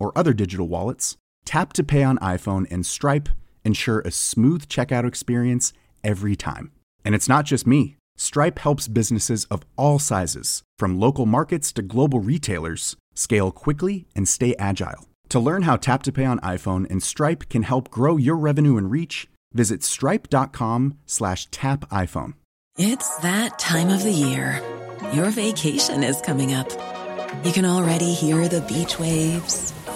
or other digital wallets, Tap to Pay on iPhone and Stripe ensure a smooth checkout experience every time. And it's not just me. Stripe helps businesses of all sizes, from local markets to global retailers, scale quickly and stay agile. To learn how Tap to Pay on iPhone and Stripe can help grow your revenue and reach, visit stripe.com slash tap iPhone. It's that time of the year. Your vacation is coming up. You can already hear the beach waves,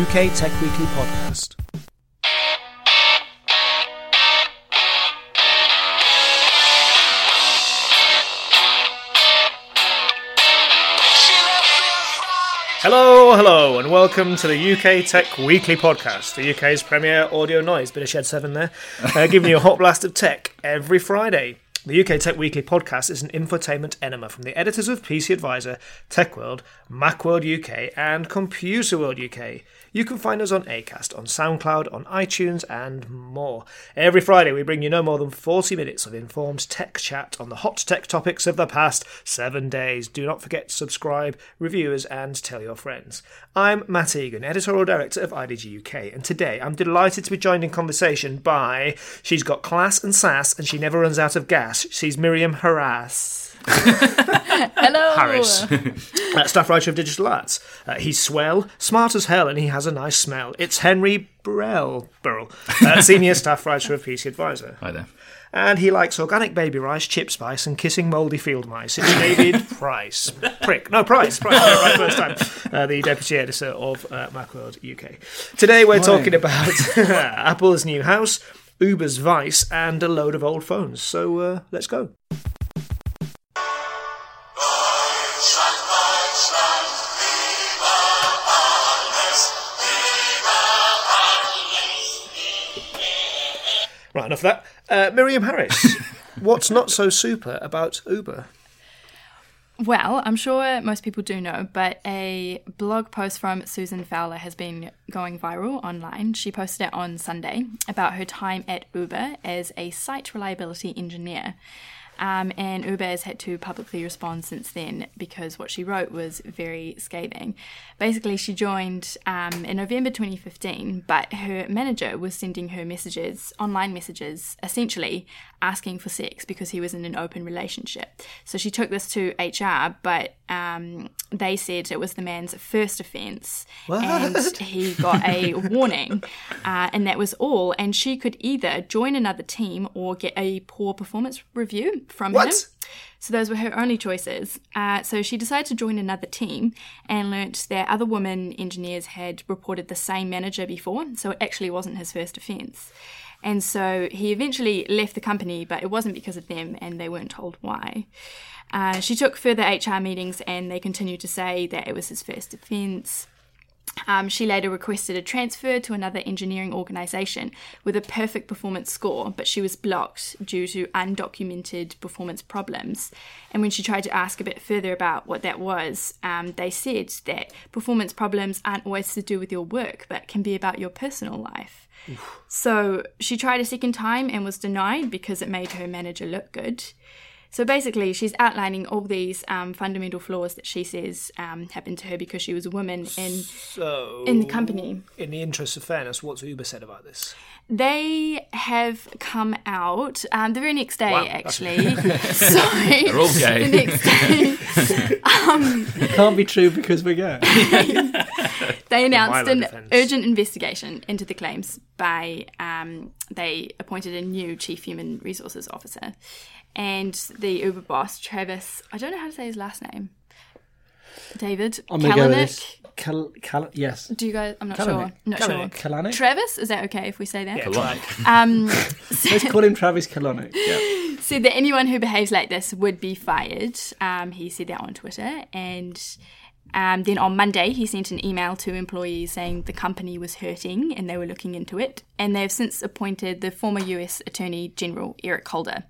UK Tech Weekly Podcast. Hello, hello, and welcome to the UK Tech Weekly Podcast, the UK's premier audio noise. Bit of Shed 7 there. Uh, giving you a hot blast of tech every Friday. The UK Tech Weekly podcast is an infotainment enema from the editors of PC Advisor, TechWorld, Macworld UK, and Computerworld UK. You can find us on Acast, on SoundCloud, on iTunes, and more. Every Friday, we bring you no more than 40 minutes of informed tech chat on the hot tech topics of the past seven days. Do not forget to subscribe, review us, and tell your friends. I'm Matt Egan, editorial director of IDG UK, and today I'm delighted to be joined in conversation by she's got class and sass, and she never runs out of gas. She's Miriam Harass. Hello. Harris, uh, staff writer of Digital Arts. Uh, he's swell, smart as hell, and he has a nice smell. It's Henry Burrell, Burrell, uh, senior staff writer of PC Advisor. Hi there. And he likes organic baby rice, chip spice, and kissing mouldy field mice. It's David Price. Prick. No, Price. Price. Yeah, right first time. Uh, the deputy editor of uh, Macworld UK. Today we're talking about Apple's new house, Uber's Vice, and a load of old phones. So uh, let's go. Enough of that. Uh, Miriam Harris, what's not so super about Uber? Well, I'm sure most people do know, but a blog post from Susan Fowler has been going viral online. She posted it on Sunday about her time at Uber as a site reliability engineer. Um, and Uber has had to publicly respond since then because what she wrote was very scathing. Basically, she joined um, in November 2015, but her manager was sending her messages, online messages, essentially asking for sex because he was in an open relationship. So she took this to HR, but um, they said it was the man's first offence and he got a warning, uh, and that was all. And she could either join another team or get a poor performance review from What? him. So those were her only choices. Uh, so she decided to join another team and learnt that other women engineers had reported the same manager before, so it actually wasn't his first offence. And so he eventually left the company, but it wasn't because of them, and they weren't told why. Uh, she took further HR meetings, and they continued to say that it was his first offence. Um, she later requested a transfer to another engineering organisation with a perfect performance score, but she was blocked due to undocumented performance problems. And when she tried to ask a bit further about what that was, um, they said that performance problems aren't always to do with your work, but can be about your personal life. So she tried a second time and was denied because it made her manager look good. So basically, she's outlining all these um, fundamental flaws that she says um, happened to her because she was a woman in So, in the company. in the interest of fairness, what's Uber said about this? They have come out um, the very next day, Wow. actually. Sorry, They're all gay. the next day. It can't be true because we're gay. they announced Milo an defense. urgent investigation into the claims by um, they appointed a new chief human resources officer and the uber boss travis i don't know how to say his last name david I'm gonna go with Kalanick. this. Cal- Cal- yes. do you guys i'm not Kalanick. sure not Kalanick. sure Kalanick? travis is that okay if we say that Yeah, Kalanick. um Let's call him Travis Kalanick. Yeah. said that anyone who behaves like this would be fired. Um, he said that on Twitter. And um, then on Monday, he sent an email to employees saying the company was hurting and they were looking into it. And they've since appointed the former US Attorney General Eric Holder.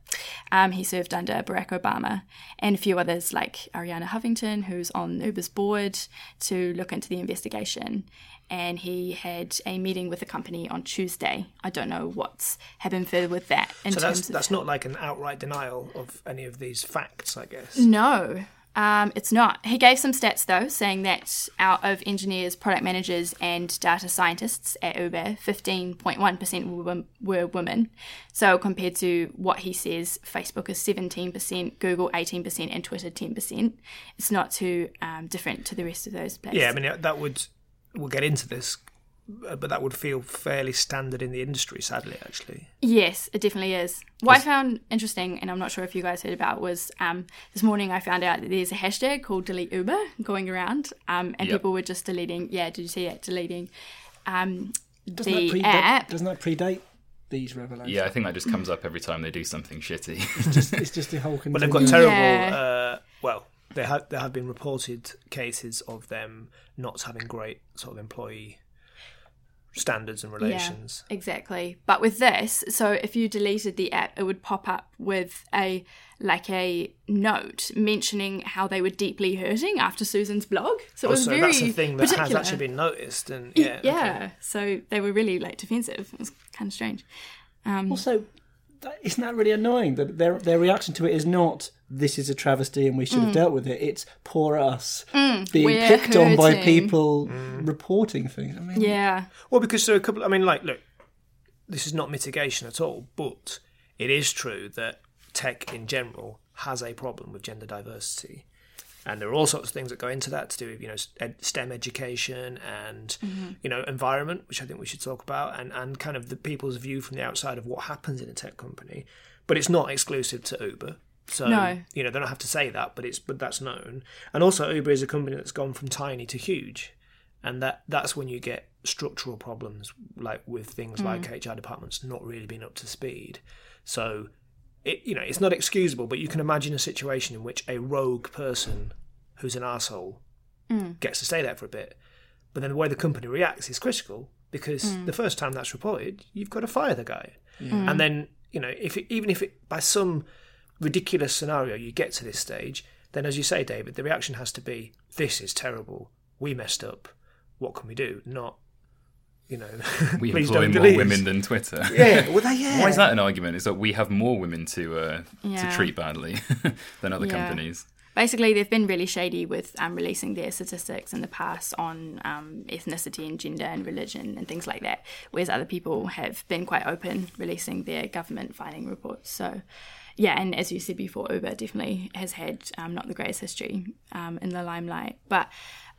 Um, he served under Barack Obama and a few others like Arianna Huffington, who's on Uber's board, to look into the investigation. And he had a meeting with the company on Tuesday. I don't know what's happened further with that. In So that's that's not like an outright denial of any of these facts, I guess. No, um, it's not. He gave some stats though, saying that out of engineers, product managers, and data scientists at Uber, 15.1% were, were women. So compared to what he says, Facebook is 17%, Google 18%, and Twitter 10%. It's not too um, different to the rest of those places. Yeah, I mean that would we'll get into this, but that would feel fairly standard in the industry. Sadly, actually. Yes, it definitely is. What I found interesting, and I'm not sure if you guys heard about, was um, this morning I found out that there's a hashtag called delete Uber going around, um, and Yep. people were just deleting. Yeah, did you see it? Deleting um, Doesn't, the that predate, app. doesn't that predate these revelations? Yeah, I think that just comes up every time they do something shitty. It's just the whole But they've got terrible. Yeah. Uh, well, there have there have been reported cases of them not having great sort of employee standards and relations. Yeah, exactly. But with this, so if you deleted the app, it would pop up with a like a note mentioning how they were deeply hurting after Susan's blog. So it was Also, very that's a thing that has actually been noticed, and yeah, okay. yeah. So they were really like defensive. It was kind of strange. Um, Also, that, isn't that really annoying that their their reaction to it is not this is a travesty and we should have dealt with it. It's poor us being Mm. we're picked on by hurting. people reporting things. I mean, Yeah. Well, because there are a couple. I mean, like, look, this is not mitigation at all, but it is true that tech in general has a problem with gender diversity, and there are all sorts of things that go into that to do with you know ed- STEM education and mm-hmm. you know environment, which I think we should talk about, and and kind of the people's view from the outside of what happens in a tech company. But it's not exclusive to Uber. So No. you know they don't have to say that, but it's but that's known. And also Uber is a company that's gone from tiny to huge and that that's when you get structural problems like with things mm. like HR departments not really being up to speed. So it you know it's not excusable, but you can imagine a situation in which a rogue person who's an asshole mm. gets to stay there for a bit, but then the way the company reacts is critical because mm. the first time that's reported, you've got to fire the guy, and then you know if it, even if it by some ridiculous scenario you get to this stage, then as you say, David, the reaction has to be this is terrible. We messed up. What can we do? Not, you know, we please employ don't more delete women than Twitter. Yeah, well, they, yeah. Why is that an argument? Is that we have more women to uh, Yeah. to treat badly than other Yeah. companies? Basically, they've been really shady with um, releasing their statistics in the past on um, ethnicity and gender and religion and things like that, whereas other people have been quite open releasing their government finding reports. So, yeah, and as you said before, Uber definitely has had um, not the greatest history um, in the limelight. But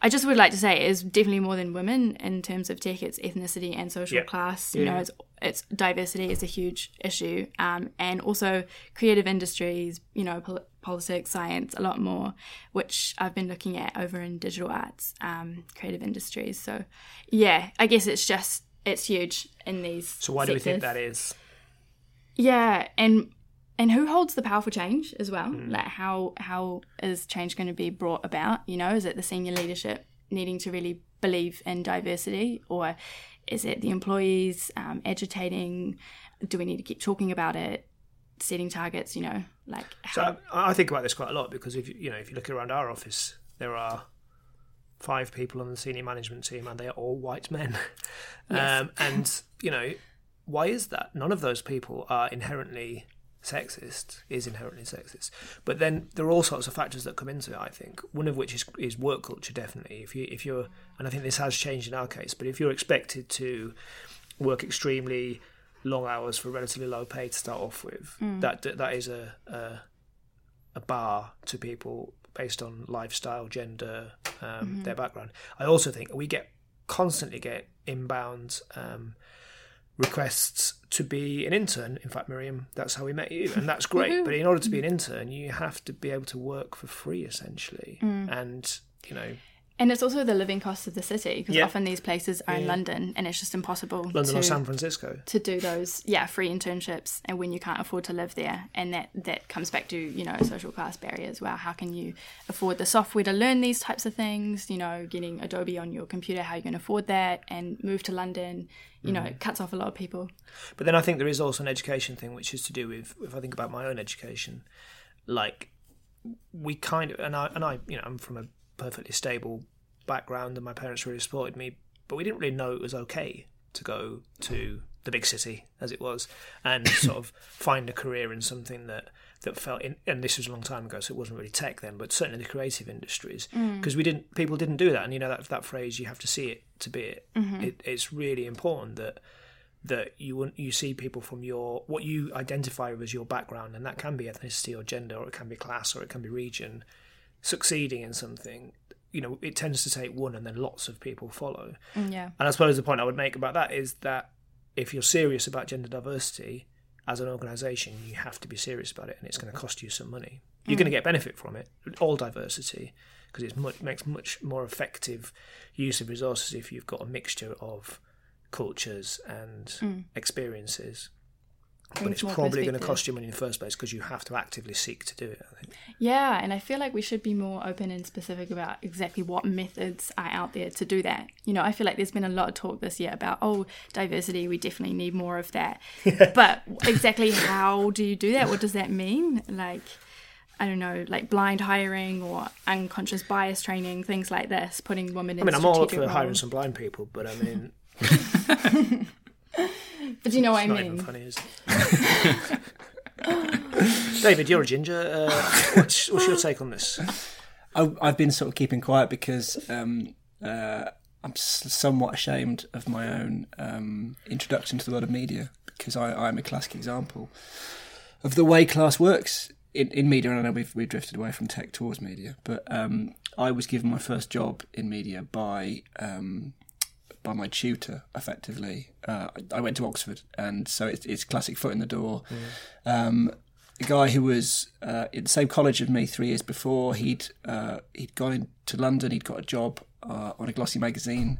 I just would like to say it is definitely more than women in terms of tech. It's ethnicity and social Yeah. class. You know, it's it's diversity is a huge issue, um, and also creative industries. You know, pol- politics, science, a lot more, which I've been looking at over in digital arts, um, creative industries. So, yeah, I guess it's just it's huge in these. So why do we think that is? Yeah, and and who holds the power for change as well? Hmm. Like how how is change going to be brought about? You know, is it the senior leadership needing to really believe in diversity, or is it the employees um, agitating? Do we need to keep talking about it? Setting targets, you know, like So I, I think about this quite a lot because if you- you know if you look around our office, there are five people on the senior management team, and they are all white men. Yes. Um, and you know why is that? None of those people are inherently sexist. Is inherently sexist, but then there are all sorts of factors that come into it. I think one of which is is work culture. Definitely, if you if you're, and I think this has changed in our case, but if you're expected to work extremely long hours for relatively low pay to start off with, that that is a, a a bar to people based on lifestyle, gender, um, their background. I also think we get constantly get inbound um, requests to be an intern. In fact, Miriam, that's how we met you, and that's great. but in order to be an intern, you have to be able to work for free, essentially, mm. and you know, And it's also the living costs of the city because Yeah. often these places are in London and it's just impossible London to, or San Francisco. to do those yeah free internships and when you can't afford to live there. And that that comes back to you know social class barriers. Well how can you afford the software to learn these types of things? You know getting adobe on your computer how are you going to afford that and move to london you know it cuts off a lot of people. But then I think there is also an education thing, which is to do with if I think about my own education, like we kind of and I and I you know I'm from a perfectly stable background and my parents really supported me, but we didn't really know it was okay to go to the big city as it was and sort of find a career in something that that felt in and this was a long time ago so it wasn't really tech then but certainly the creative industries. Mm. Because we didn't people didn't do that and you know that that phrase you have to see it to be it, mm-hmm. it it's really important that that you you see people from your what you identify with as your background, and that can be ethnicity or gender, or it can be class, or it can be region, succeeding in something. You know, it tends to take one, and then lots of people follow. Mm, yeah And I suppose the point I would make about that is that if you're serious about gender diversity as an organisation, you have to be serious about it, and it's going to cost you some money. You're going to mm. get benefit from it, all diversity, because it much, makes much more effective use of resources if you've got a mixture of cultures and mm. experiences. But it's probably going to cost you money in the first place because you have to actively seek to do it. I think. Yeah, and I feel like we should be more open and specific about exactly what methods are out there to do that. You know, I feel like there's been a lot of talk this year about, oh, diversity, we definitely need more of that. but exactly how do you do that? What does that mean? Like, I don't know, like blind hiring or unconscious bias training, things like this, putting women in I mean, I'm all up for hiring some blind people, but I mean, But you know what I not mean? even funny, is it? David, you're a ginger. Uh, what's, what's your take on this? I, I've been sort of keeping quiet because um, uh, I'm somewhat ashamed of my own um, introduction to the world of media because I, I'm a classic example of the way class works in, in media. And I know we've, we've drifted away from tech towards media, but um, I was given my first job in media by um, by my tutor, effectively. Uh, I I went to Oxford, and so it's, it's classic foot in the door. Um, a guy who was uh, in the same college as me three years before. He'd uh, he'd gone into London. He'd got a job uh, on a glossy magazine,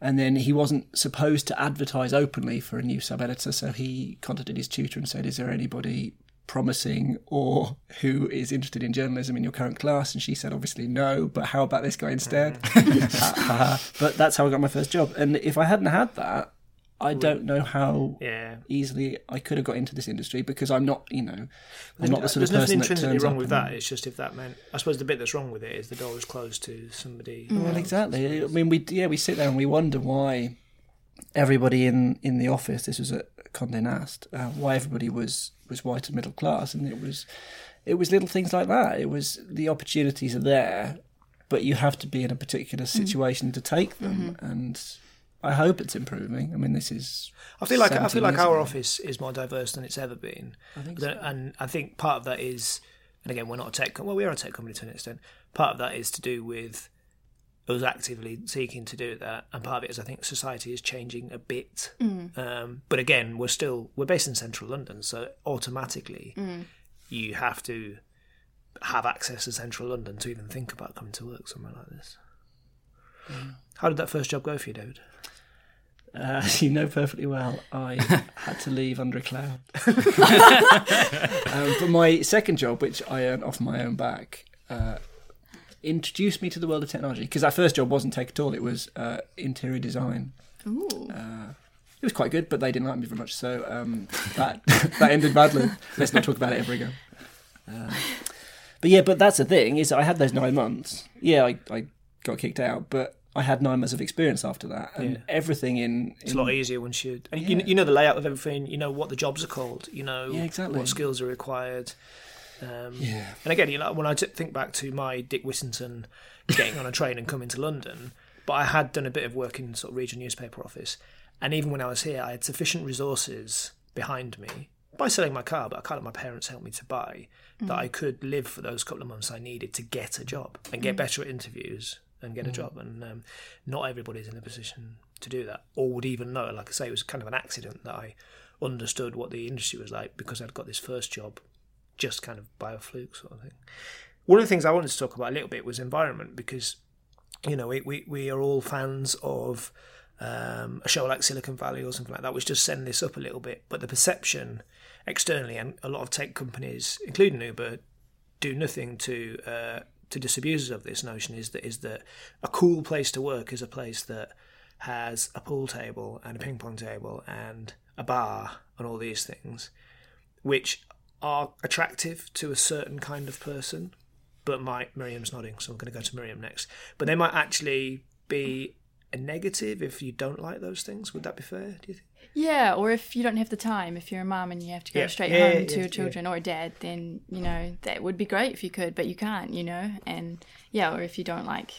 and then he wasn't supposed to advertise openly for a new sub editor. So he contacted his tutor and said, "Is there anybody promising or who is interested in journalism in your current class?" And she said, "Obviously no, but how about this guy instead?" Mm. but that's how I got my first job. And if I hadn't had that, I don't know how Yeah. easily I could have got into this industry because I'm not, you know, I'm not the sort There's of nothing person that intrinsically wrong with that. It's just if that meant, I suppose the bit that's wrong with it is the door is closed to somebody. Well, exactly. I mean, we yeah we sit there and we wonder why everybody in in the office. This was at Condé Nast. Uh, why everybody was was white and middle class, and it was it was little things like that. It was the opportunities are there, but you have to be in a particular situation to take them. And I hope it's improving. I mean, this is. I feel like I feel like our ago. office is more diverse than it's ever been. I think and I think part of that is, and again, we're not a tech. com- Well, we are a tech company to an extent. Part of that is to do with us actively seeking to do that, and part of it is I think society is changing a bit. Um, but again, we're still we're based in central London, so automatically you have to have access to central London to even think about coming to work somewhere like this. How did that first job go for you, David? Uh, you know perfectly well, I had to leave under a cloud. um, but my second job, which I earned off my own back, uh, introduced me to the world of technology. Because that first job wasn't tech at all; it was uh, interior design. Ooh. It was quite good, but they didn't like me very much, so um, that that ended badly. Let's not talk about it ever again. Uh, but yeah, but that's the thing is, I had those nine months. Yeah, I, I got kicked out, but I had nine months of experience after that, and Yeah. everything in, It's a lot easier once you and you, you know the layout of everything. You know what the jobs are called. You know Yeah, exactly. what skills are required. Um, Yeah. And again, you know, when I t- think back to my Dick Whittington getting on a train and coming to London, but I had done a bit of work in sort of regional newspaper office, and even when I was here, I had sufficient resources behind me by selling my car, but a car that my parents helped me to buy, that I could live for those couple of months I needed to get a job and get better at interviews and get a job, and um, not everybody's in a position to do that, or would even know. Like I say, it was kind of an accident that I understood what the industry was like because I'd got this first job just kind of by a fluke sort of thing. One of the things I wanted to talk about a little bit was environment because you know we we, we are all fans of um, a show like Silicon Valley or something like that, which does send this up a little bit. But the perception externally, and a lot of tech companies, including Uber, do nothing to uh, to disabuse us of this notion. Is that is that a cool place to work is a place that has a pool table and a ping pong table and a bar and all these things, which are attractive to a certain kind of person. But my Miriam's nodding, so I'm going to go to Miriam next. But they might actually be a negative if you don't like those things. Would that be fair? Do you think? Yeah, or if you don't have the time, if you're a mum and you have to go Yeah. straight Yeah, home yeah, to your children or a dad, then you know that would be great if you could, but you can't, you know. And yeah, or if you don't like,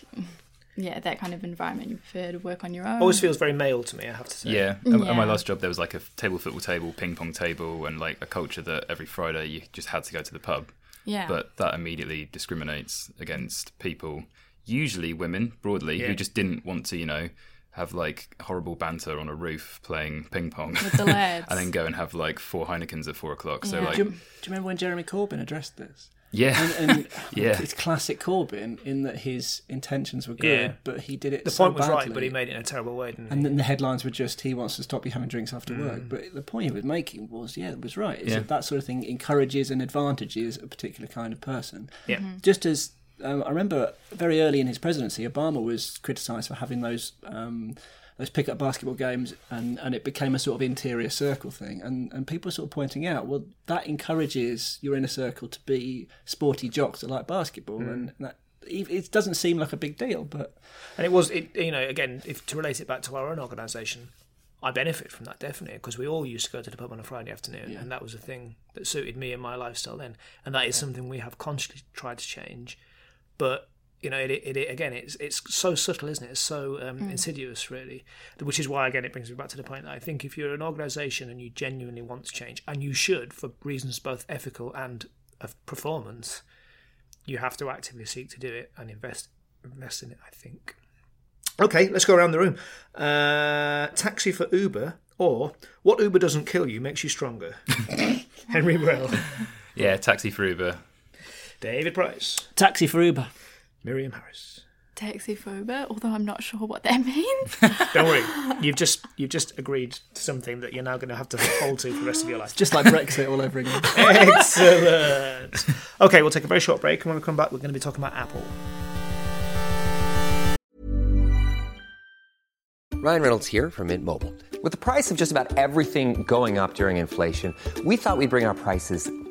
yeah, that kind of environment, you prefer to work on your own. Always feels very male to me. I have to say. Yeah. At, at my last job, there was like a table football table, ping pong table, and like a culture that every Friday you just had to go to the pub. yeah, But that immediately discriminates against people, usually women broadly, Yeah. who just didn't want to, you know, have like horrible banter on a roof playing ping pong. with the lads. and then go and have like four Heinekens at four o'clock. So Yeah. like, Do you, do you remember when Jeremy Corbyn addressed this? Yeah, And, and Yeah. it's classic Corbyn in that his intentions were good, Yeah. but he did it. The so point was right, but he made it in a terrible way, didn't he? And then the headlines were just he wants to stop you having drinks after Mm. work. But the point he was making was, yeah, it was right. Yeah. that that sort of thing encourages and advantages a particular kind of person. Yeah. Just as um, I remember very early in his presidency, Obama was criticised for having those um, those pick-up basketball games, and, and it became a sort of interior circle thing. And and people are sort of pointing out, well, that encourages your inner circle to be sporty jocks that like basketball, Mm. and that it doesn't seem like a big deal, but And it was, it you know, again, if to relate it back to our own organisation, I benefit from that definitely because we all used to go to the pub on a Friday afternoon, and that was a thing that suited me and my lifestyle then, and that is something we have consciously tried to change, but. You know, it, it, it again, it's it's so subtle, isn't it? It's so um, insidious, really. Which is why, again, it brings me back to the point that I think if you're an organisation and you genuinely want to change, and you should for reasons both ethical and of performance, you have to actively seek to do it and invest invest in it. I think. Okay, let's go around the room. Uh, taxi for Uber or what Uber doesn't kill you makes you stronger. Henry Burrell, yeah, taxi for Uber. David Price, taxi for Uber. Miriam Harris. taxi for although I'm not sure what that means. Don't worry, you've just you've just agreed to something that you're now going to have to hold to for the rest of your life. Just like Brexit all over again. Excellent. Okay, we'll take a very short break, and when we come back, we're going to be talking about Apple. Ryan Reynolds here from Mint Mobile. With the price of just about everything going up during inflation, we thought we'd bring our prices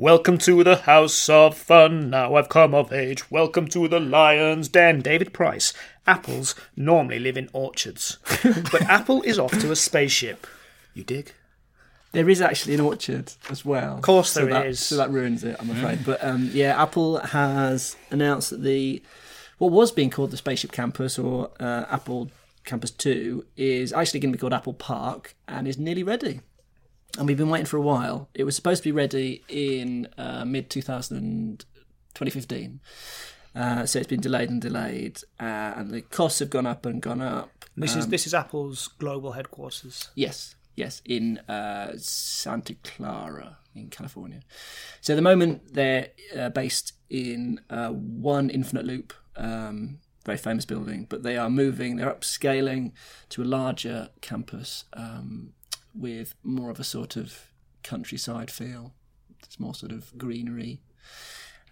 Welcome to the House of Fun. Now I've come of age. Welcome to the Lion's Den. David Price. Apples normally live in orchards, but Apple is off to a spaceship. You dig? There is actually an orchard as well. Of course so that, is. So that ruins it, I'm afraid. But um, yeah, Apple has announced that the what was being called the Spaceship Campus or uh, Apple Campus 2 is actually going to be called Apple Park and is nearly ready. And we've been waiting for a while. It was supposed to be ready in uh, mid 2015. Uh, so it's been delayed and delayed, uh, and the costs have gone up and gone up. This is Um, this is Apple's global headquarters. Yes, yes, in uh, Santa Clara in California. So at the moment they're uh, based in uh, one Infinite Loop, um, very famous building, but they are moving. They're upscaling to a larger campus um, with more of a sort of countryside feel. It's more sort of greenery.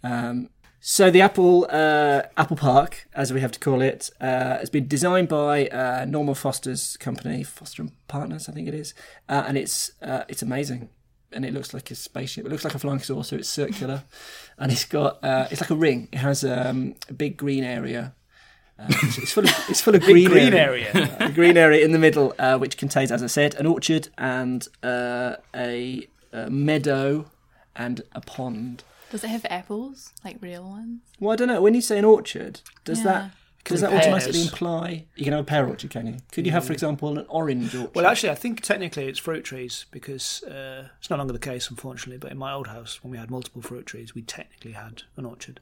Um, so the Apple uh, Apple Park, as we have to call it, uh, has been designed by uh, Norman Foster's company, Foster and Partners, I think it is, uh, and it's uh, it's amazing. And it looks like a spaceship. It looks like a flying saucer. It's circular, and it's got uh, it's like a ring. It has um, a big green area. Uh, it's, it's full of it's full of green, green area. area. a green area in the middle, uh, which contains, as I said, an orchard and uh, a, a meadow and a pond. Does it have apples, like real ones? Well, I don't know. When you say an orchard, does Yeah. that does that be automatically imply you can have a pear orchard? Can you? Could you have, for example, an orange orchard? Well, actually, I think technically it's fruit trees because uh, it's no longer the case, unfortunately. But in my old house, when we had multiple fruit trees, we technically had an orchard.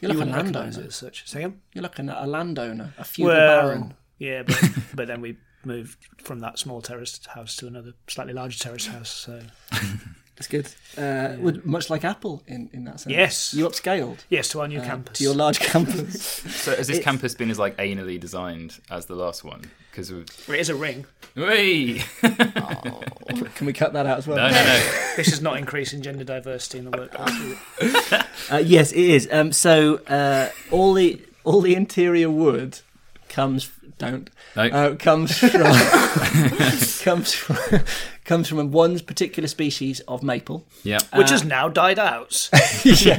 You're like you a landowner. as such. Say again? You're like an, a landowner, a feudal Well, baron. yeah, but but then we moved from that small terraced house to another slightly larger terraced house. So That's good. Uh, would- Much like Apple in, in that sense. Yes. You upscaled yes, to our new uh, campus. to your large campus. So has this It's- campus been as like anally designed as the last one? Because Well, it is a ring. Whey! Can we cut that out as well? no, no, no. This is not increasing gender diversity in the workplace. Uh, yes, it is. Um, so uh, all the all the interior wood comes don't No. uh, comes from comes from comes from one particular species of maple. Yeah. Which has now died out. yeah.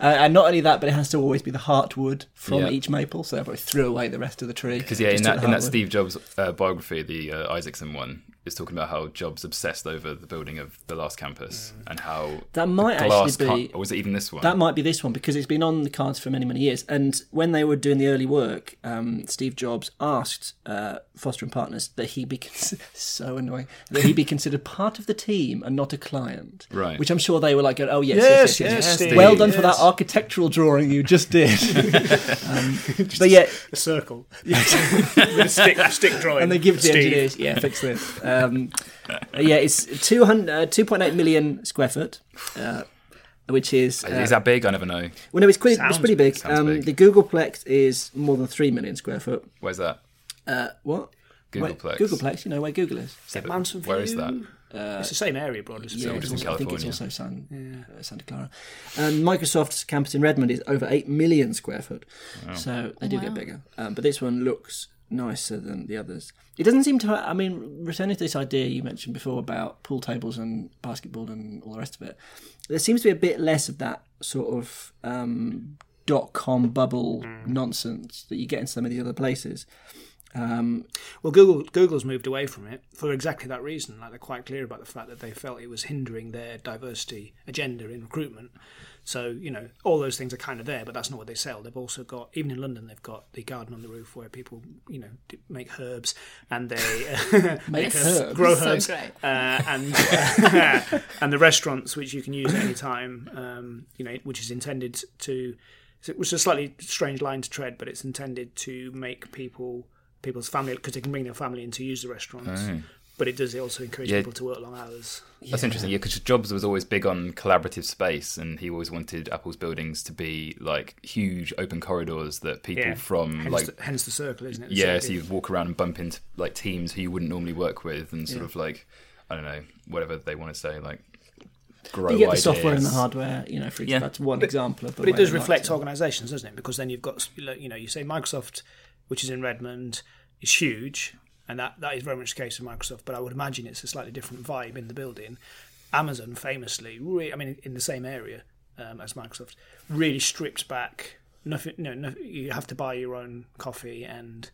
Uh, and not only that, but it has to always be the heartwood from Yeah. each maple. So everybody threw away the rest of the tree. Because yeah, in that in that. Steve Jobs uh, biography, the uh, Isaacson one, is talking about how Jobs obsessed over the building of the last campus and how That might glass actually be- can't- or was it even this one? That might be this one because it's been on the cards for many, many years. And when they were doing the early work, um, Steve Jobs asked uh, Foster and Partners that he be cons- so annoying that he be considered part of the team and not a client. Right. Which I'm sure they were like, oh yes, Yes, yes, yes, yes. yes, Steve, well done for that architectural drawing you just did. um, but yeah, a circle. With a stick, a stick drawing. and they give it to the Steve. engineers, yeah, fix this. Um, yeah, it's 200, uh, 2.8 million square foot. Uh, which is uh, is that big? I never know. well, no, it's pretty, it's pretty big. Um, big. The Googleplex is more than three million square foot. Where's that? Uh, what? Where- Googleplex. Googleplex. You know where Google is. Is it Mountain Where is View? that? it's the same area, broadly Yeah, it's just in also- I think it's California. also San, uh, Santa Clara. And Microsoft's campus in Redmond is over eight million square foot, so they do get bigger. Um, but this one looks nicer than the others. It doesn't seem to. I mean, returning to this idea you mentioned before about pool tables and basketball and all the rest of it, there seems to be a bit less of that sort of um, dot com bubble nonsense that you get in some of the other places. Um, Well, Google Google's moved away from it for exactly that reason. Like they're quite clear about the fact that they felt it was hindering their diversity agenda in recruitment. So you know, all those things are kind of there, but that's not what they sell. They've also got, even in London, they've got the garden on the roof where people, you know, make herbs and they uh, Make herbs? grow So herbs, great. uh, and uh, and the restaurants which you can use at any time. Um, you know, which is intended to, which is a slightly strange line to tread, but it's intended to make people people's family because they can bring their family in to use the restaurants. But it does also encourage Yeah. people to work long hours. That's interesting. Yeah, because Jobs was always big on collaborative space, and he always wanted Apple's buildings to be like huge open corridors that people Yeah, from hence, like the, hence the circle, isn't it? The yeah, circle. so you walk around and bump into like teams who you wouldn't normally work with, and sort of like I don't know whatever they want to say, like grow you get the ideas. software and the hardware. You know, for Yeah. that's one example of. the But it does they like reflect organisations, doesn't it? Because then you've got, you know, you say Microsoft, which is in Redmond, is huge, and that, that is very much the case of Microsoft. But I would imagine it's a slightly different vibe in the building. Amazon, famously, re- I mean, in the same area um, as Microsoft, really stripped back. Nothing, no, no, you have to buy your own coffee and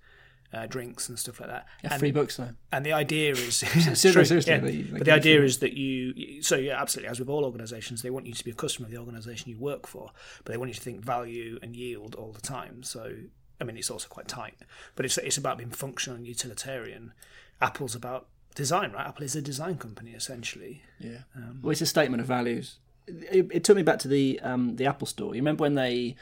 uh, drinks and stuff like that. Yeah, and, free books though. and the idea is Seriously, seriously, yeah. they- they but the idea free- is that you so yeah absolutely as with all organizations they want you to be a customer of the organization you work for but they want you to think value and yield all the time so I mean, it's also quite tight, but it's it's about being functional and utilitarian. Apple's about design, right? Apple is a design company essentially. Yeah. well, it's a statement of values. It, it took me back to the um, the Apple Store. You remember when they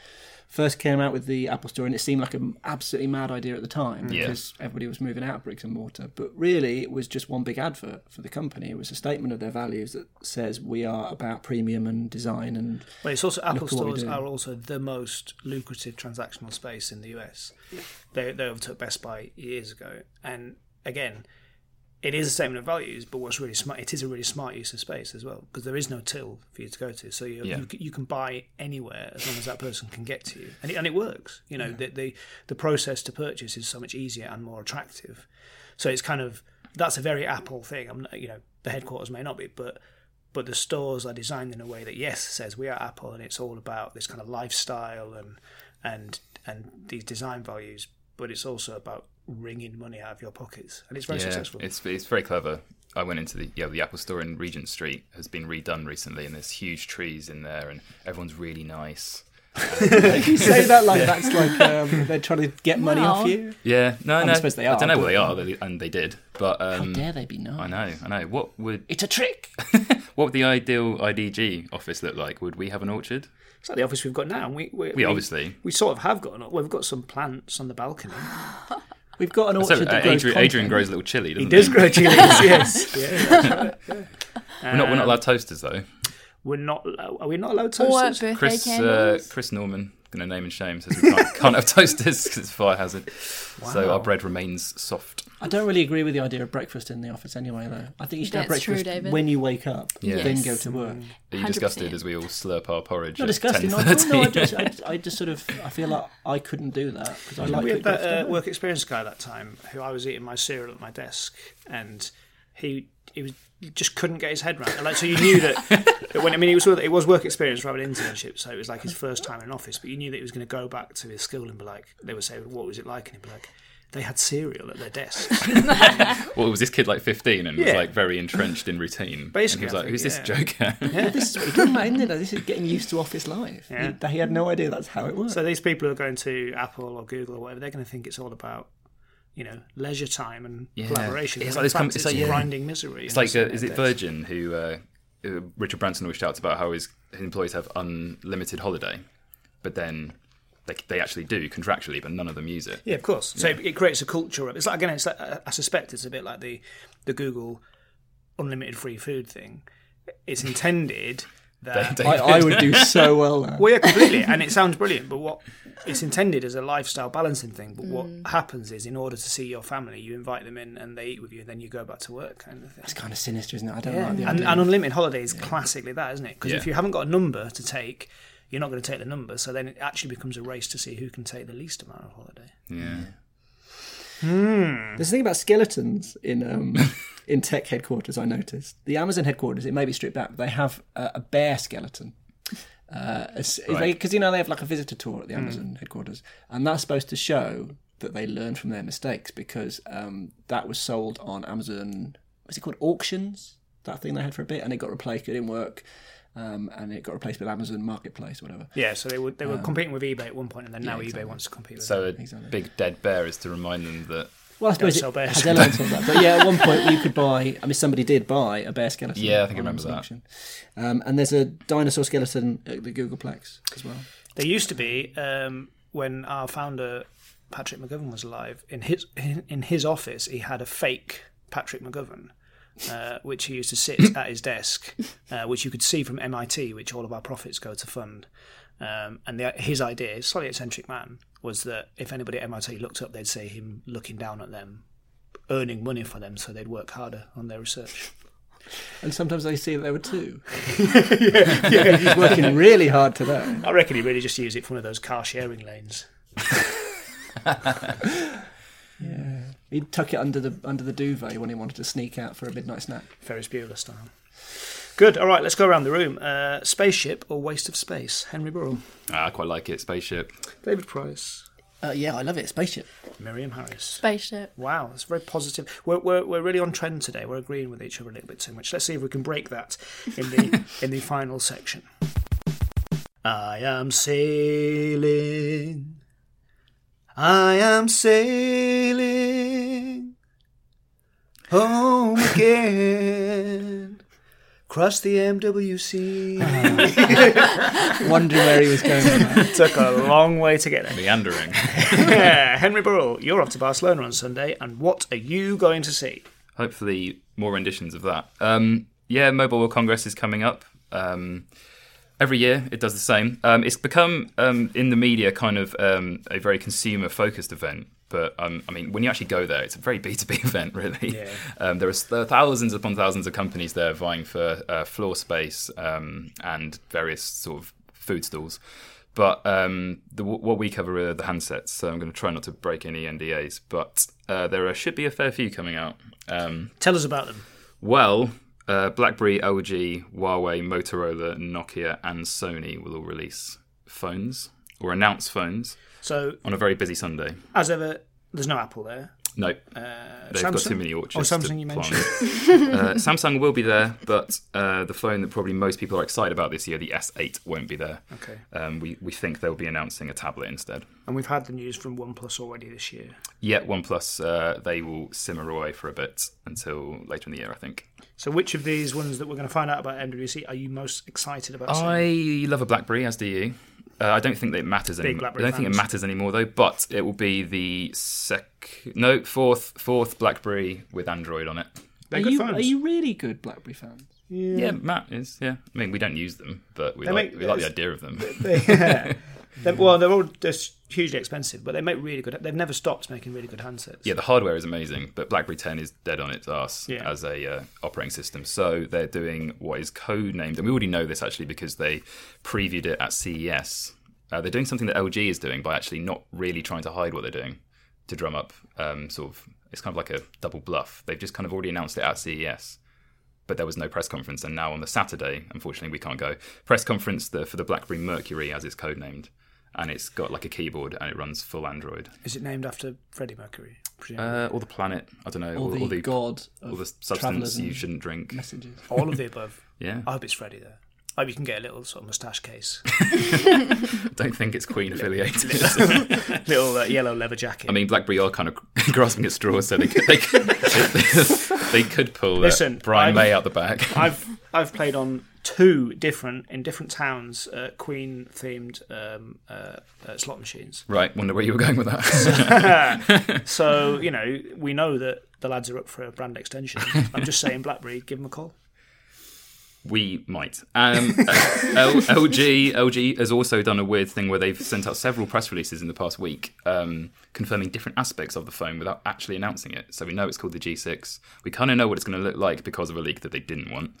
first came out with the Apple Store, and it seemed like an absolutely mad idea at the time Yeah. because everybody was moving out of bricks and mortar. But really, it was just one big advert for the company. It was a statement of their values that says we are about premium and design and Well, it's also Apple at what we stores are also the most lucrative transactional space in the US. They they overtook Best Buy years ago, and again, it is a statement of values. But what's really smart, it is a really smart use of space as well because there is no till for you to go to, so you Yeah. you, you can buy anywhere as long as that person can get to you, and it, and it works. You know, the, the the process to purchase is so much easier and more attractive. So it's kind of that's a very Apple thing. I'm not, you know the headquarters may not be, but but the stores are designed in a way that yes says we are Apple and it's all about this kind of lifestyle and and and these design values, but it's also about wringing money out of your pockets, and it's very successful. It's it's very clever. I went into the yeah the Apple Store in Regent Street has been redone recently, and there's huge trees in there, and everyone's really nice. you say that like that's like um, they're trying to get money Wow. off you. Yeah, no, I no. suppose they are. I don't know but- what they are, they- and they did, but um, How dare they be nice? I know, I know. What would It's a trick. what would the ideal IDG office look like? Would we have an orchard? It's like the office we've got now. and We we, We obviously. we sort of have got an, well, we've got some plants on the balcony. We've got an So, orchard uh, that grows Adrian, Adrian grows a little chili, doesn't He does grow chilies, yes. Yeah, right. yeah. We're not, we're not allowed toasters though. We're not. Are we not allowed Or toasters? birthday Chris uh. Chris Norman, gonna name and shame, says we can't, can't have toasters because it's a fire hazard. So our bread remains soft. I don't really agree with the idea of breakfast in the office anyway, though. I think you should have That's true, breakfast David. when you wake up, Yeah. then go to work. Are you disgusted 100%. as we all slurp our porridge? Not at disgusting. No, 10:30? no, I just, I, I just sort of, I feel like I couldn't do that because I like we had go that uh, work. work experience guy that time who I was eating my cereal at my desk, and he he was he just couldn't get his head around. it. Like so, you knew that, that when I mean it was it was work experience rather than internship, so it was like his first time in an office. But you knew that he was going to go back to his school and be like, they would say, "What was it like?" And he'd be like. They had cereal at their desk. Well, was this kid like 15 and was like very entrenched in routine? Basically, and he was like, think, "Who's this joker?" Yeah, this is what he doesn't matter, isn't it? This is getting used to office life. Yeah. He, he had no idea that's how it works. So these people who are going to Apple or Google or whatever, they're going to think it's all about, you know, leisure time and Yeah. collaboration. It's When like this com- it's it's like, yeah. grinding misery. It's like, uh, sitting is it. Virgin who uh, uh, Richard Branson always shouts about how his, his employees have unlimited holiday, but then they, they actually do contractually, but none of them use it. Yeah, of course. So it creates a culture of it's like again, it's like, I suspect it's a bit like the the Google unlimited free food thing. It's intended that They- they- I, I would do so well there. well, yeah, completely, and it sounds brilliant. But what it's intended as a lifestyle balancing thing. But what mm. happens is, in order to see your family, you invite them in and they eat with you, and then you go back to work, kind of thing. It's kind of sinister, isn't it? I don't Yeah, like the and, idea. and unlimited holidays, is classically that, isn't it? Because Yeah. if you haven't got a number to take, you're not going to take the number. So then it actually becomes a race to see who can take the least amount of holiday. Yeah. There's a thing about skeletons in um, in tech headquarters. I noticed the Amazon headquarters. It may be stripped back, but they have a, a bear skeleton. Because Right. you know they have like a visitor tour at the Amazon headquarters, and that's supposed to show that they learn from their mistakes. Because um, that was sold on Amazon. What's it called? Auctions. That thing they had for a bit, and it got replaced. It didn't work, um, and it got replaced with Amazon Marketplace, or whatever. Yeah, so they were they were competing with eBay at one point, and then now eBay wants to compete with. So a Exactly. big dead bear is to remind them that. Well, I suppose sell it bears. has elements of that. But yeah, at one point you could buy. I mean, somebody did buy a bear skeleton. Yeah, I think I on remember Amazon that. auction. Um, and there's a dinosaur skeleton at the Googleplex as well. There used to be um, when our founder Patrick McGovern was alive in his in his office. He had a fake Patrick McGovern, uh, which he used to sit at his desk, uh, which you could see from MIT, which all of our profits go to fund. Um, and the, his idea, slightly eccentric man, was that if anybody at MIT looked up, they'd see him looking down at them, earning money for them, so they'd work harder on their research. And sometimes they see that there were two. Yeah, He's working really hard today. I reckon he really just used it for one of those car sharing lanes. He'd tuck it under the under the duvet when he wanted to sneak out for a midnight snack. Ferris Bueller style. Good. All right, let's go around the room. Uh, spaceship or waste of space? Henry Burrell. Ah, I quite like it. Spaceship. David Price. Uh, yeah, I love it. Spaceship. Miriam Harris. Spaceship. Wow, that's very positive. We're, we're, we're really on trend today. We're agreeing with each other a little bit too much. Let's see if we can break that in the in the final section. I am sailing. I am sailing home again. Cross the MWC. Wondering where he was going with that. Took a long way to get there. Meandering. Yeah, Henry Burrell, you're off to Barcelona on Sunday, and what are you going to see? Hopefully, more renditions of that. Um, yeah, Mobile World Congress is coming up. Um, every year it does the same. Um, it's become um, in the media kind of um, a very consumer focused event. But um, I mean, when you actually go there, it's a very B two B event, really. Yeah. Um, there, are, thousands upon thousands of companies there vying for uh, floor space um, and various sort of food stalls. But um, the, what we cover are the handsets, so I'm going to try not to break any NDAs. But uh, there are, should be a fair few coming out. Um, Tell us about them. well, uh, BlackBerry, LG, Huawei, Motorola, Nokia, and Sony will all release phones or announce phones So, on a very busy Sunday. as ever, there's no Apple there. No, Uh, they've got Samsung? too many Oh, orchards. Samsung you mentioned. uh, Samsung will be there, but uh, the phone that probably most people are excited about this year, the S8, won't be there. Okay. Um, we, we think they'll be announcing a tablet instead. And we've had the news from OnePlus already this year. Yet OnePlus, uh, they will simmer away for a bit until later in the year, I think. So, which of these ones that we're going to find out about MWC are you most excited about? seeing? I love a BlackBerry, as do you. Uh, I don't think that it matters anymore. I don't think it matters anymore though. But it will be the sec no fourth fourth BlackBerry with Android on it. They're Are good you, phones. are you really good BlackBerry fans? Yeah, Matt is. Yeah, I mean we don't use them, but we They like make- we like the idea of them. They- They're- well, they're all just hugely expensive, but they make really good. They've never stopped making really good handsets. Yeah, the hardware is amazing, but BlackBerry 10 is dead on its ass Yeah. as a uh, operating system. So they're doing what is codenamed, and we already know this actually because they previewed it at CES. Uh, they're doing something that LG is doing by actually not really trying to hide what they're doing to drum up um, sort of. It's kind of like a double bluff. They've just kind of already announced it at CES. But there was no press conference, and now on the Saturday, unfortunately, we can't go. Press conference the, for the BlackBerry Mercury, as it's codenamed, and it's got like a keyboard and it runs full Android. Is it named after Freddie Mercury? presumably? Uh, or the planet. I don't know. Or Or, the god Or of the substance you shouldn't drink. Messages. All of the above. Yeah. I hope it's Freddie though. I hope you can get a little sort of moustache case, don't think it's Queen affiliated. little uh, yellow leather jacket. I mean, BlackBerry are kind of grasping at straws, so they could they could, they could pull uh, Listen, Brian I've- May out the back. I've I've played on two different in different towns uh, Queen themed um, uh, uh, slot machines. right, wonder where you were going with that. So you know we know that the lads are up for a brand extension. I'm just saying, BlackBerry, give them a call. We might. Um, L- LG LG has also done a weird thing where they've sent out several press releases in the past week, um, confirming different aspects of the phone without actually announcing it. So we know it's called the G6. We kind of know what it's going to look like because of a leak that they didn't want,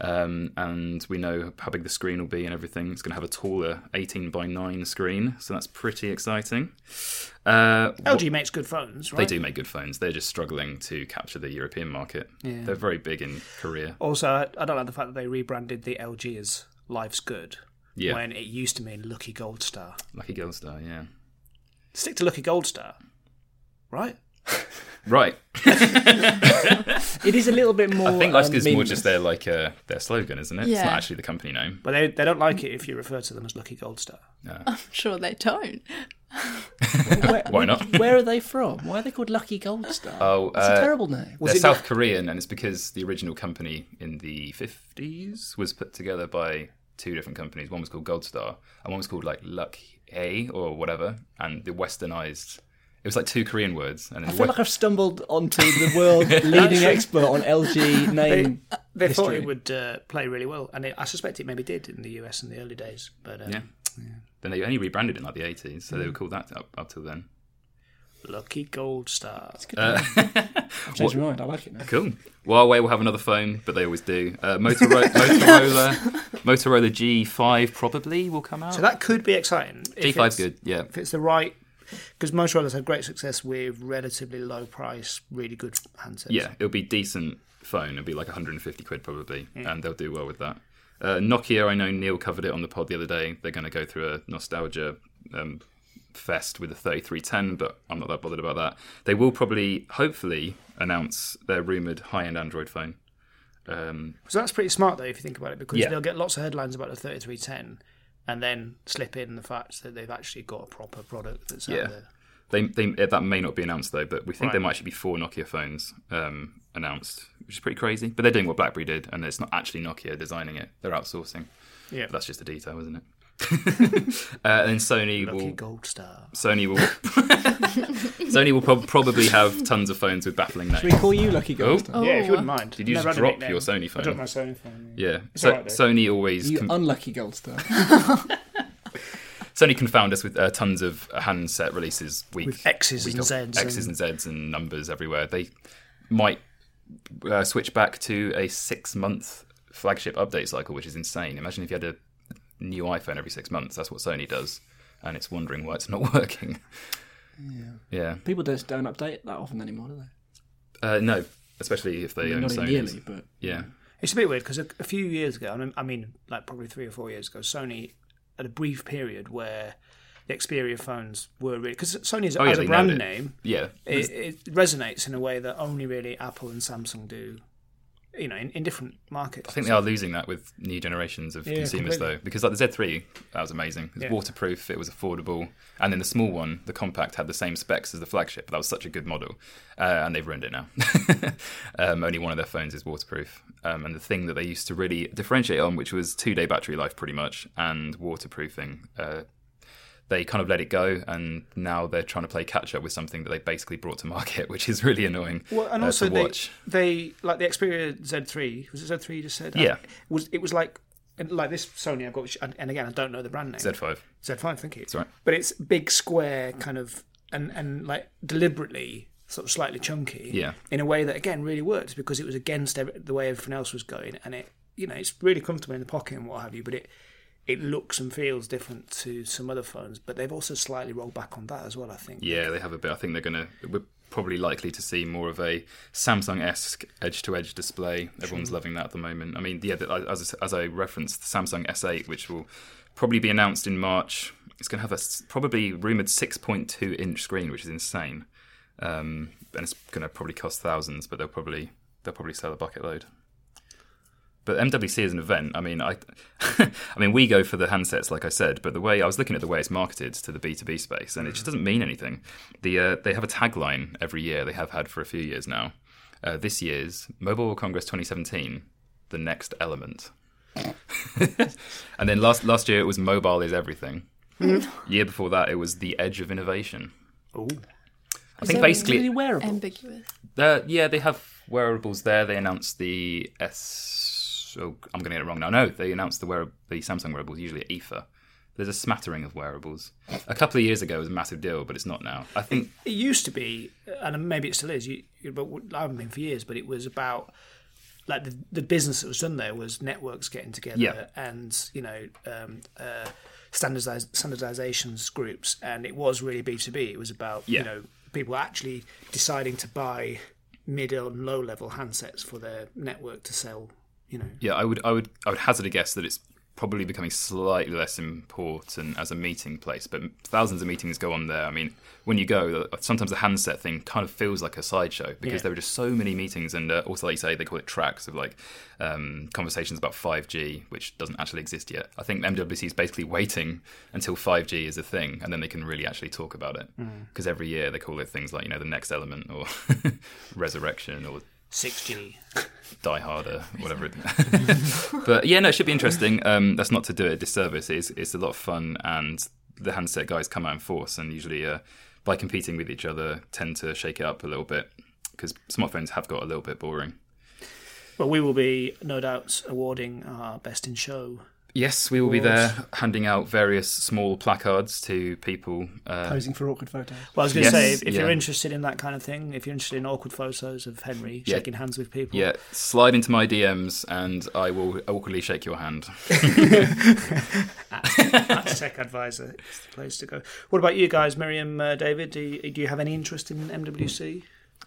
um, and we know how big the screen will be and everything. It's going to have a taller 18 by 9 screen, so that's pretty exciting. Uh, LG makes good phones, right? They do make good phones. They're just struggling to capture the European market. They're very big in Korea. Also, I, I don't like the fact that they rebranded the LG as Life's Good Yeah. when it used to mean Lucky Gold Star. Lucky Girl Star, yeah. Stick to Lucky Gold Star, right? Right. It is a little bit more. I think Life's um, Good is more just their like uh, their slogan, isn't it? Yeah. It's not actually the company name. But they, they don't like it if you refer to them as Lucky Gold Star. No. I'm sure, they don't. Where, Why not? Where are they from? Why are they called Lucky Gold Star? Oh, it's a uh, terrible name. They're South not- Korean, and it's because the original company in the fifties was put together by two different companies. One was called Gold Star, and one was called like Luck A or whatever. And the westernized, it was like two Korean words. And I feel we- like I've stumbled onto the world leading expert on LG name. They thought it would uh, play really well, and it, I suspect it maybe did in the US in the early days. But um, yeah. Then they only rebranded in like the eighties, so Mm. they were called that up, up till then. Lucky Gold Star. I've changed my mind. I like it now. Cool. Huawei will have another phone, but they always do. Uh, Motorola, Motorola, Motorola G5 probably will come out. So that could be exciting. G5's it's- good, yeah. If it's the right, because Motorola's had great success with relatively low price, really good handsets. Yeah, it'll be decent phone. It'll be like 150 quid probably, and they'll do well with that. Uh, Nokia, I know Neil covered it on the pod the other day. They're going to go through a nostalgia um, fest with the 3310, but I'm not that bothered about that. They will probably, hopefully, announce their rumored high-end Android phone. Um, So that's pretty smart though, if you think about it, because Yeah. they'll get lots of headlines about the 3310, and then slip in the fact that they've actually got a proper product that's Yeah. out there. They, they that may not be announced though, but we think there might actually be four Nokia phones um, announced, which is pretty crazy. But they're doing what BlackBerry did, and it's not actually Nokia designing it; they're outsourcing. Yeah. But that's just a detail, isn't it? uh, and then Sony Lucky will gold star. Sony will Sony will prob- probably have tons of phones with baffling names. Should we call you Lucky Oh. Gold? Yeah, if you wouldn't mind. Did you Never just had a drop nickname. your Sony I phone? dropped my Sony phone. Yeah, It's so, alright, though. Sony always You con- unlucky Gold Star. Sony confound us with uh, tons of handset releases week With X's week and off- Zs X's and Zs and numbers everywhere. They might uh, switch back to a six-month flagship update cycle, which is insane. Imagine if you had a new iPhone every six months. That's what Sony does, and it's wondering why it's not working. Yeah. Yeah, People just don't update that often anymore, do they? uh, no, especially if they I mean, own not Sony. yearly, but Yeah, It's a bit weird because a, a few years ago, I mean, like probably three or four years ago, Sony had a brief period where the Xperia phones were really because Sony as, Oh, yeah, as a brand it. name, yeah. it, it resonates in a way that only really Apple and Samsung do. You know, in, in different markets. I think they are losing that with new generations of Yeah, consumers, completely. though, because like the Z3, that was amazing. It was Yeah. waterproof, it was affordable, and then the small one, the compact, had the same specs as the flagship. That was such a good model, uh, and they've ruined it now. um, only one of their phones is waterproof, um, and the thing that they used to really differentiate on, which was two-day battery life, pretty much, and waterproofing. Uh, they kind of let it go, and now they're trying to play catch up with something that they basically brought to market, which is really annoying Well, and uh, also they, watch. they like the Xperia Z3. Was it Z3 you just said? Yeah. It was it was like like this Sony I've got, which, and, and again I don't know the brand name. Z5. Z5, thank you. That's right. But it's big, square, kind of, and and like deliberately sort of slightly chunky. Yeah. In a way that again really works because it was against the way everything else was going, and it you know it's really comfortable in the pocket and what have you, but it. It looks and feels different to some other phones, but they've also slightly rolled back on that as well. I think. Yeah, they have a bit. I think they're going to. We're probably likely to see more of a Samsung esque edge to edge display. Everyone's loving that at the moment. I mean, yeah, as, as I referenced, the Samsung S8, which will probably be announced in March, it's going to have a probably rumored 6.2 inch screen, which is insane. Um, and it's going to probably cost thousands, but they'll probably they'll probably sell a bucket load. But MWC is an event. I mean, I, I mean, we go for the handsets, like I said. But the way I was looking at the way it's marketed to the B two B space, and it just doesn't mean anything. The uh, they have a tagline every year. They have had for a few years now. Uh, this year's Mobile World Congress 2017, the next element. and then last last year it was mobile is everything. year before that it was the edge of innovation. Oh. I think basically really wearable. Ambiguous. uh, yeah, they have wearables there. They announced the S. Oh, I'm going to get it wrong now. No, they announced the wear the Samsung wearables, usually at IFA. There's a smattering of wearables. A couple of years ago, it was a massive deal, but it's not now. I think It used to be, and maybe it still is. You, but I haven't been for years. But it was about like the, the business that was done there was networks getting together Yeah. and you know um, uh, standardize, standardizations groups, and it was really B two B. It was about Yeah. you know people actually deciding to buy mid and low level handsets for their network to sell. You know, yeah, I would I would I would hazard a guess that it's probably becoming slightly less important as a meeting place, but thousands of meetings go on there. I mean, when you go, sometimes the handset thing kind of feels like a sideshow because Yeah. there are just so many meetings, and uh, also, like you say, they call it tracks of like um, conversations about 5G, which doesn't actually exist yet. I think MWC is basically waiting until 5G is a thing, and then they can really actually talk about it. Because every year they call it things like you know the next element or resurrection or six G. Die Harder, whatever. It, but yeah, no, it should be interesting. Um, that's not to do it a disservice. It's, it's a lot of fun, and the handset guys come out in force, and usually uh, by competing with each other, tend to shake it up a little bit because smartphones have got a little bit boring. Well, we will be no doubt awarding our best in show. Yes, we will be there handing out various small placards to people. Uh, Posing for awkward photos. Well, I was going to Yes, say, if, if you're interested in that kind of thing, if you're interested in awkward photos of Henry Yeah. shaking hands with people, yeah, slide into my DMs, and I will awkwardly shake your hand. that's Tech Advisor. It's the place to go. What about you guys, Miriam, uh, David? Do you, do you have any interest in MWC?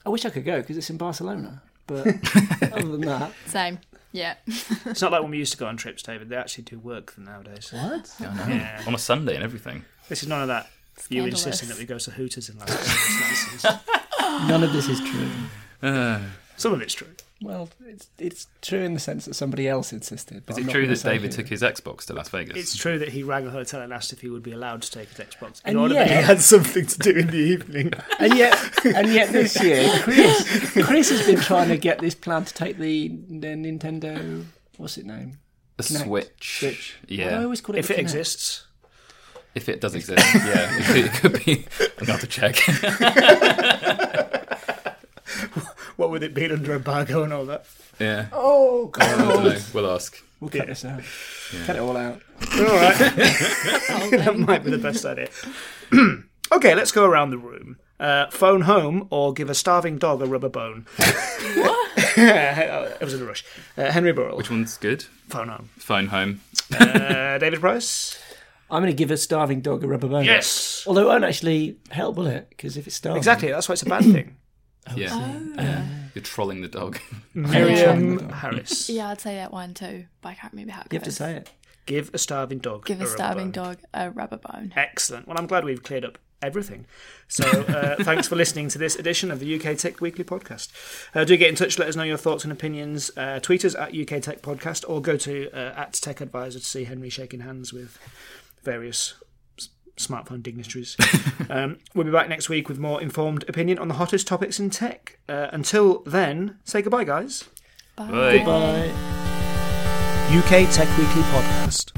I wish I could go because it's in Barcelona. But other than that, Same. Yeah. It's not like when we used to go on trips, David. They actually do work them nowadays. what? I know. Yeah. On a Sunday and everything. This is none of that. You insisting that we go to Hooters in Las Vegas. None of this is true. Uh, Some of it's true. Well, it's it's true in the sense that somebody else insisted. but Is I'm it true that David took his Xbox to Las Vegas? It's true that he rang a hotel and asked if he would be allowed to take his Xbox in And order that he had something to do in the evening. And yet, and yet this year, Chris, Chris has been trying to get this plan to take the, the Nintendo. What's it name? the Kinect. Switch. Switch. Yeah. Why do I always call it if it Kinect? exists. If it does exist, yeah, it could, be. I'm going to check. What with it being under embargo and all that? yeah. Oh I don't God! know. We'll ask. We'll cut this out. Cut it all out. All right. that might be the best idea. okay, let's go around the room. Uh, phone home or give a starving dog a rubber bone. what? it was in a rush. Uh, Henry Burrell. Which one's good? Phone home. Phone home. Uh, David Price. I'm going to give a starving dog a rubber bone. Yes. Although it won't actually help, will it? Because if it's starving, Exactly. That's why it's a bad thing. Yeah. yeah. You're trolling the dog. Miriam Harris. Yeah, I'd say that one too, but I can't remember how it You have to say it. Give a starving dog. Give a rubber starving bone. dog a rubber bone. Excellent. Well, I'm glad we've cleared up everything. So, uh, thanks for listening to this edition of the UK Tech Weekly podcast. Uh, do get in touch, let us know your thoughts and opinions. Uh, tweet us at UK Tech Podcast or go to uh, at Tech Advisor to see Henry shaking hands with various s- smartphone dignitaries. um, we'll be back next week with more informed opinion on the hottest topics in tech. Uh, until then, say goodbye, guys. Bye. Bye. UK Tech Weekly podcast.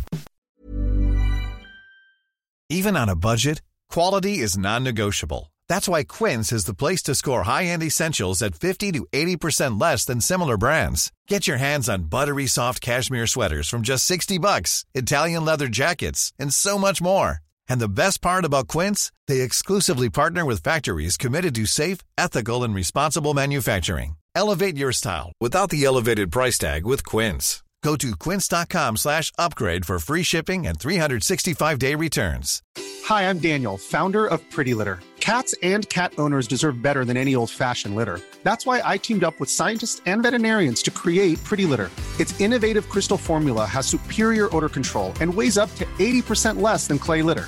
Even on a budget, quality is non-negotiable. That's why Quince is the place to score high-end essentials at 50 to 80% less than similar brands. Get your hands on buttery soft cashmere sweaters from just 60 bucks, Italian leather jackets, and so much more. And the best part about Quince, they exclusively partner with factories committed to safe, ethical, and responsible manufacturing. Elevate your style without the elevated price tag with Quince. Go to quince.com slash upgrade for free shipping and 365-day returns. Hi, I'm Daniel, founder of Pretty Litter. Cats and cat owners deserve better than any old fashioned litter. That's why I teamed up with scientists and veterinarians to create Pretty Litter. Its innovative crystal formula has superior odor control and weighs up to 80% less than clay litter.